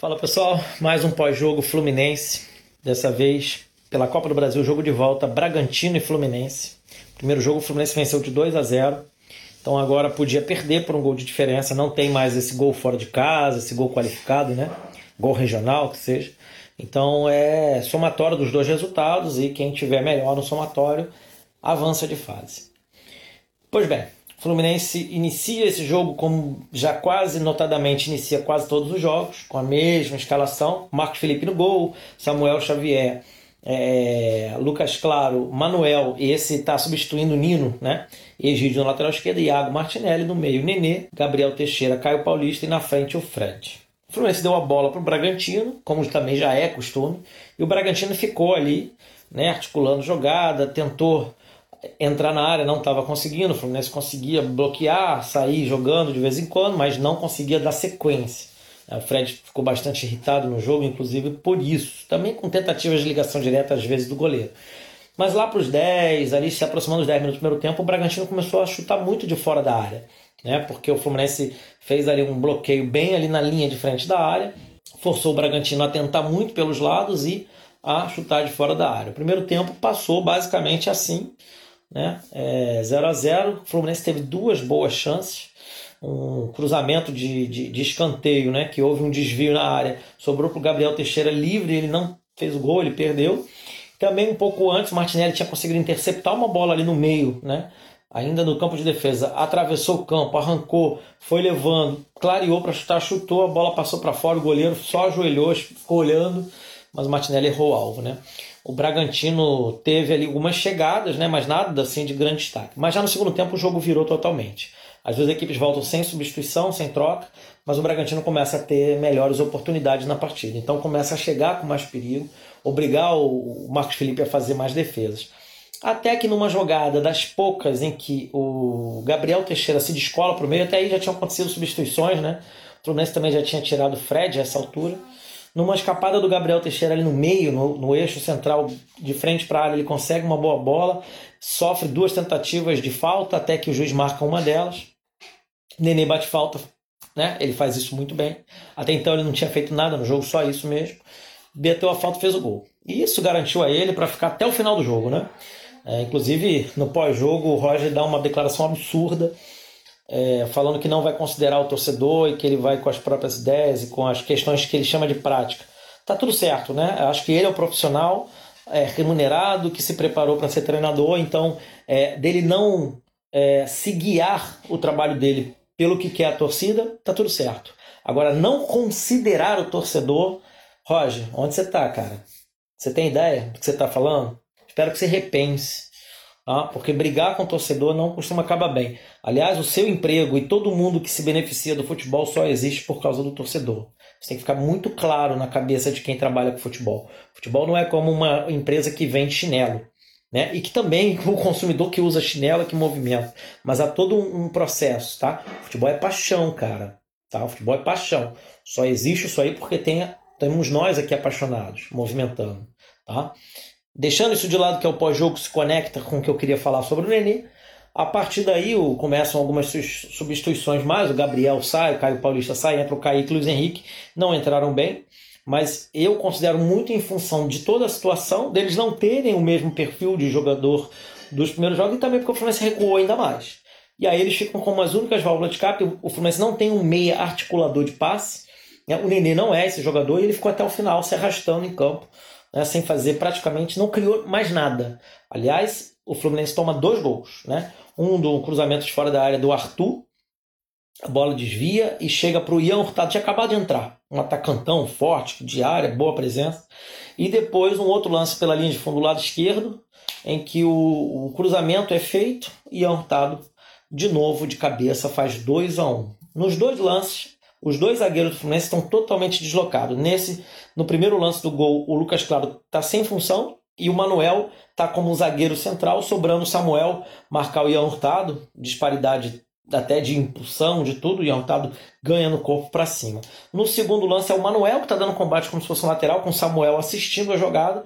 Fala pessoal, mais um pós-jogo Fluminense, dessa vez pela Copa do Brasil, jogo de volta Bragantino e Fluminense. Primeiro jogo o Fluminense venceu de 2 a 0. Então agora podia perder por um gol de diferença, não tem mais esse gol fora de casa, esse gol qualificado, né? Gol regional que seja. Então é somatório dos dois resultados e quem tiver melhor no somatório avança de fase. Pois bem, Fluminense inicia esse jogo como já quase notadamente inicia quase todos os jogos, com a mesma escalação: Marcos Felipe no gol, Samuel Xavier, é, Lucas Claro, Manuel, e esse está substituindo Nino, né? Egídio na lateral esquerda, Iago Martinelli no meio, Nenê, Gabriel Teixeira, Caio Paulista e na frente o Fred. O Fluminense deu a bola para o Bragantino, como também já é costume, e o Bragantino ficou ali, né, articulando jogada, tentou entrar na área, não estava conseguindo. O Fluminense conseguia bloquear, sair jogando de vez em quando, mas não conseguia dar sequência. É, o Fred ficou bastante irritado no jogo, inclusive por isso. Também com tentativas de ligação direta, às vezes, do goleiro. Mas lá para os 10, ali se aproximando dos 10 minutos do primeiro tempo, o Bragantino começou a chutar muito de fora da área. Né? Porque o Fluminense fez ali um bloqueio bem ali na linha de frente da área, forçou o Bragantino a tentar muito pelos lados e a chutar de fora da área. O primeiro tempo passou basicamente assim né? É, 0 a 0 O Fluminense teve duas boas chances. Um cruzamento de, de, de escanteio, né? que houve um desvio na área, sobrou para o Gabriel Teixeira livre, ele não fez o gol, ele perdeu. Também um pouco antes, Martinelli tinha conseguido interceptar uma bola ali no meio, né? ainda no campo de defesa, atravessou o campo, arrancou, foi levando, clareou para chutar, chutou, a bola passou para fora, o goleiro só ajoelhou, ficou olhando, mas o Martinelli errou o alvo. Né? O Bragantino teve ali algumas chegadas, né, mas nada assim de grande destaque. Mas já no segundo tempo o jogo virou totalmente. As duas equipes voltam sem substituição, sem troca, mas o Bragantino começa a ter melhores oportunidades na partida. Então começa a chegar com mais perigo, obrigar o Marcos Felipe a fazer mais defesas. Até que numa jogada das poucas em que o Gabriel Teixeira se descola para o meio, até aí já tinham acontecido substituições, né? O Fluminense também já tinha tirado o Fred a essa altura. Numa escapada do Gabriel Teixeira ali no meio, no, no eixo central, de frente para a área, ele consegue uma boa bola, sofre duas tentativas de falta, até que o juiz marca uma delas. Nenê bate falta, né? Ele faz isso muito bem. Até então ele não tinha feito nada no jogo, só isso mesmo. Beteu a falta fez o gol. E isso garantiu a ele para ficar até o final do jogo, né? É, inclusive, no pós-jogo, o Roger dá uma declaração absurda é, falando que não vai considerar o torcedor e que ele vai com as próprias ideias e com as questões que ele chama de prática. Tá tudo certo, né? Acho que ele é o profissional é, remunerado que se preparou para ser treinador, então é, dele não é, se guiar o trabalho dele pelo que quer a torcida, tá tudo certo. Agora, não considerar o torcedor, Roger, onde você tá, cara? Você tem ideia do que você está falando? Espero que você repense Tá? porque brigar com o torcedor não costuma acabar bem. Aliás, o seu emprego e todo mundo que se beneficia do futebol só existe por causa do torcedor. Isso tem que ficar muito claro na cabeça de quem trabalha com futebol. Futebol não é como uma empresa que vende chinelo. Né? E que também o consumidor que usa chinelo é que movimenta. Mas há todo um processo, tá? Futebol é paixão, cara. Tá? O futebol é paixão. Só existe isso aí porque tem, temos nós aqui apaixonados, movimentando. Tá? Deixando isso de lado, que é o pós-jogo, se conecta com o que eu queria falar sobre o Nenê. A partir daí começam algumas substituições mais. O Gabriel sai, o Caio Paulista sai, entra o Kaique e Luiz Henrique. Não entraram bem, mas eu considero muito em função de toda a situação, deles não terem o mesmo perfil de jogador dos primeiros jogos e também porque o Fluminense recuou ainda mais. E aí eles ficam como as únicas válvulas de cap. O Fluminense não tem um meia articulador de passe. Né? O Nenê não é esse jogador e ele ficou até o final se arrastando em campo né, sem fazer praticamente, não criou mais nada. Aliás, o Fluminense toma dois gols, né? Um do cruzamento de fora da área do Arthur, a bola desvia e chega para o Ian Hurtado, tinha acabado de entrar, um atacantão forte, de área, boa presença. E depois um outro lance pela linha de fundo do lado esquerdo, em que o, o cruzamento é feito e Ian Hurtado, de novo, de cabeça, faz 2 a 1 um. Nos dois lances, os dois zagueiros do Fluminense estão totalmente deslocados. Nesse, no primeiro lance do gol, o Lucas Claro está sem função e o Manuel está como um zagueiro central, sobrando o Samuel marcar o Ian Hurtado, disparidade até de impulsão, de tudo, o Ian Hurtado ganha no corpo para cima. No segundo lance é o Manuel que está dando combate como se fosse um lateral, com o Samuel assistindo a jogada.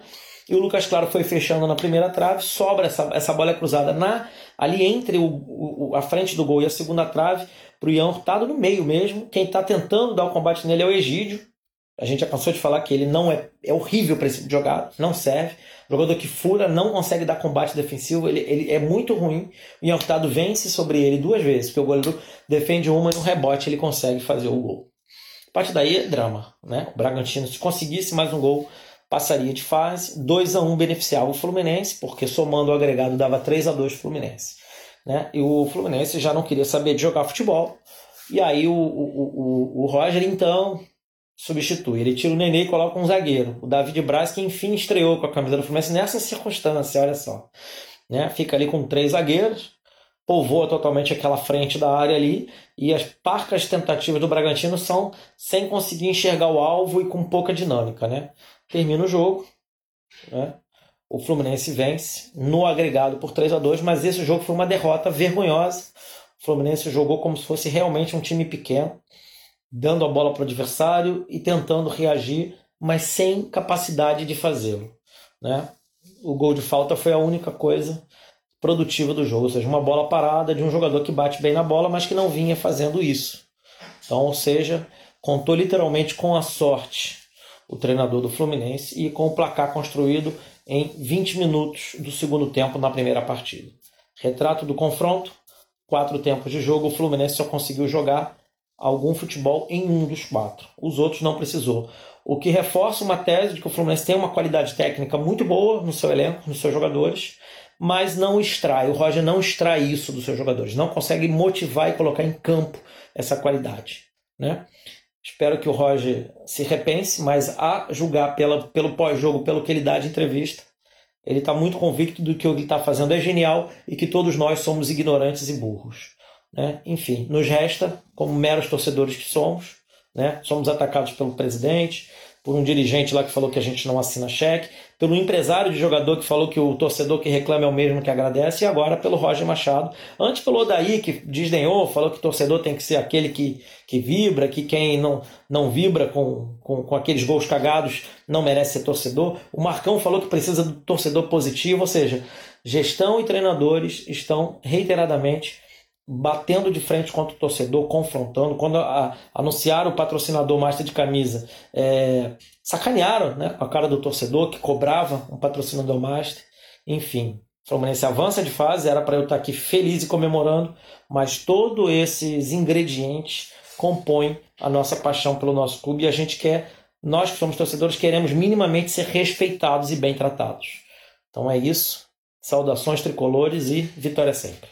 E o Lucas Claro foi fechando na primeira trave, sobra essa, essa bola cruzada na ali entre o, o, a frente do gol e a segunda trave para o Ian Hurtado no meio mesmo. Quem está tentando dar o combate nele é o Egídio. A gente já cansou de falar que ele não é, é horrível para esse tipo de jogada, não serve. Jogador que fura, não consegue dar combate defensivo, ele, ele é muito ruim. O Ian Hurtado vence sobre ele duas vezes, porque o goleiro defende uma e no rebote ele consegue fazer o gol. A partir daí é drama. Né? O Bragantino, se conseguisse mais um gol, passaria de fase. 2 a 1 beneficiava o Fluminense, porque somando o agregado dava 3 a 2 Fluminense. Né? E o Fluminense já não queria saber de jogar futebol. E aí o, o, o, o Roger, então, substitui. Ele tira o Nenê e coloca um zagueiro. O David Braz, que enfim estreou com a camisa do Fluminense nessa circunstância, olha só. Né? Fica ali com três zagueiros, povoa totalmente aquela frente da área ali, e as parcas tentativas do Bragantino são sem conseguir enxergar o alvo e com pouca dinâmica. Né? Termina o jogo. Né? O Fluminense vence no agregado por 3 a 2 mas esse jogo foi uma derrota vergonhosa. O Fluminense jogou como se fosse realmente um time pequeno dando a bola para o adversário e tentando reagir, mas sem capacidade de fazê-lo. Né? O gol de falta foi a única coisa produtiva do jogo, ou seja, uma bola parada de um jogador que bate bem na bola, mas que não vinha fazendo isso. Então, ou seja, contou literalmente com a sorte o treinador do Fluminense e com o placar construído em 20 minutos do segundo tempo na primeira partida. Retrato do confronto: quatro tempos de jogo, o Fluminense só conseguiu jogar algum futebol em um dos quatro. Os outros não precisou. O que reforça uma tese de que o Fluminense tem uma qualidade técnica muito boa no seu elenco, nos seus jogadores, mas não extrai. O Roger não extrai isso dos seus jogadores, não consegue motivar e colocar em campo essa qualidade. Né? Espero que o Roger se repense, mas a julgar pela, pelo pós-jogo, pelo que ele dá de entrevista, ele está muito convicto do que o que ele está fazendo é genial e que todos nós somos ignorantes e burros. Né? Enfim, nos resta, como meros torcedores que somos, né? somos atacados pelo presidente, por um dirigente lá que falou que a gente não assina cheque, pelo empresário de jogador que falou que o torcedor que reclama é o mesmo que agradece, e agora pelo Roger Machado. Antes pelo Odaí, que desdenhou, falou que o torcedor tem que ser aquele que, que vibra, que quem não, não vibra com, com, com aqueles gols cagados não merece ser torcedor. O Marcão falou que precisa do torcedor positivo, ou seja, gestão e treinadores estão reiteradamente batendo de frente contra o torcedor, confrontando. Quando a, anunciaram o patrocinador Master de Camisa, é, sacanearam né, com a cara do torcedor que cobrava um patrocinador Master. Enfim, o Fluminense avança de fase, era para eu estar aqui feliz e comemorando, mas todos esses ingredientes compõem a nossa paixão pelo nosso clube e a gente quer, nós que somos torcedores, queremos minimamente ser respeitados e bem tratados. Então é isso. Saudações tricolores e vitória sempre.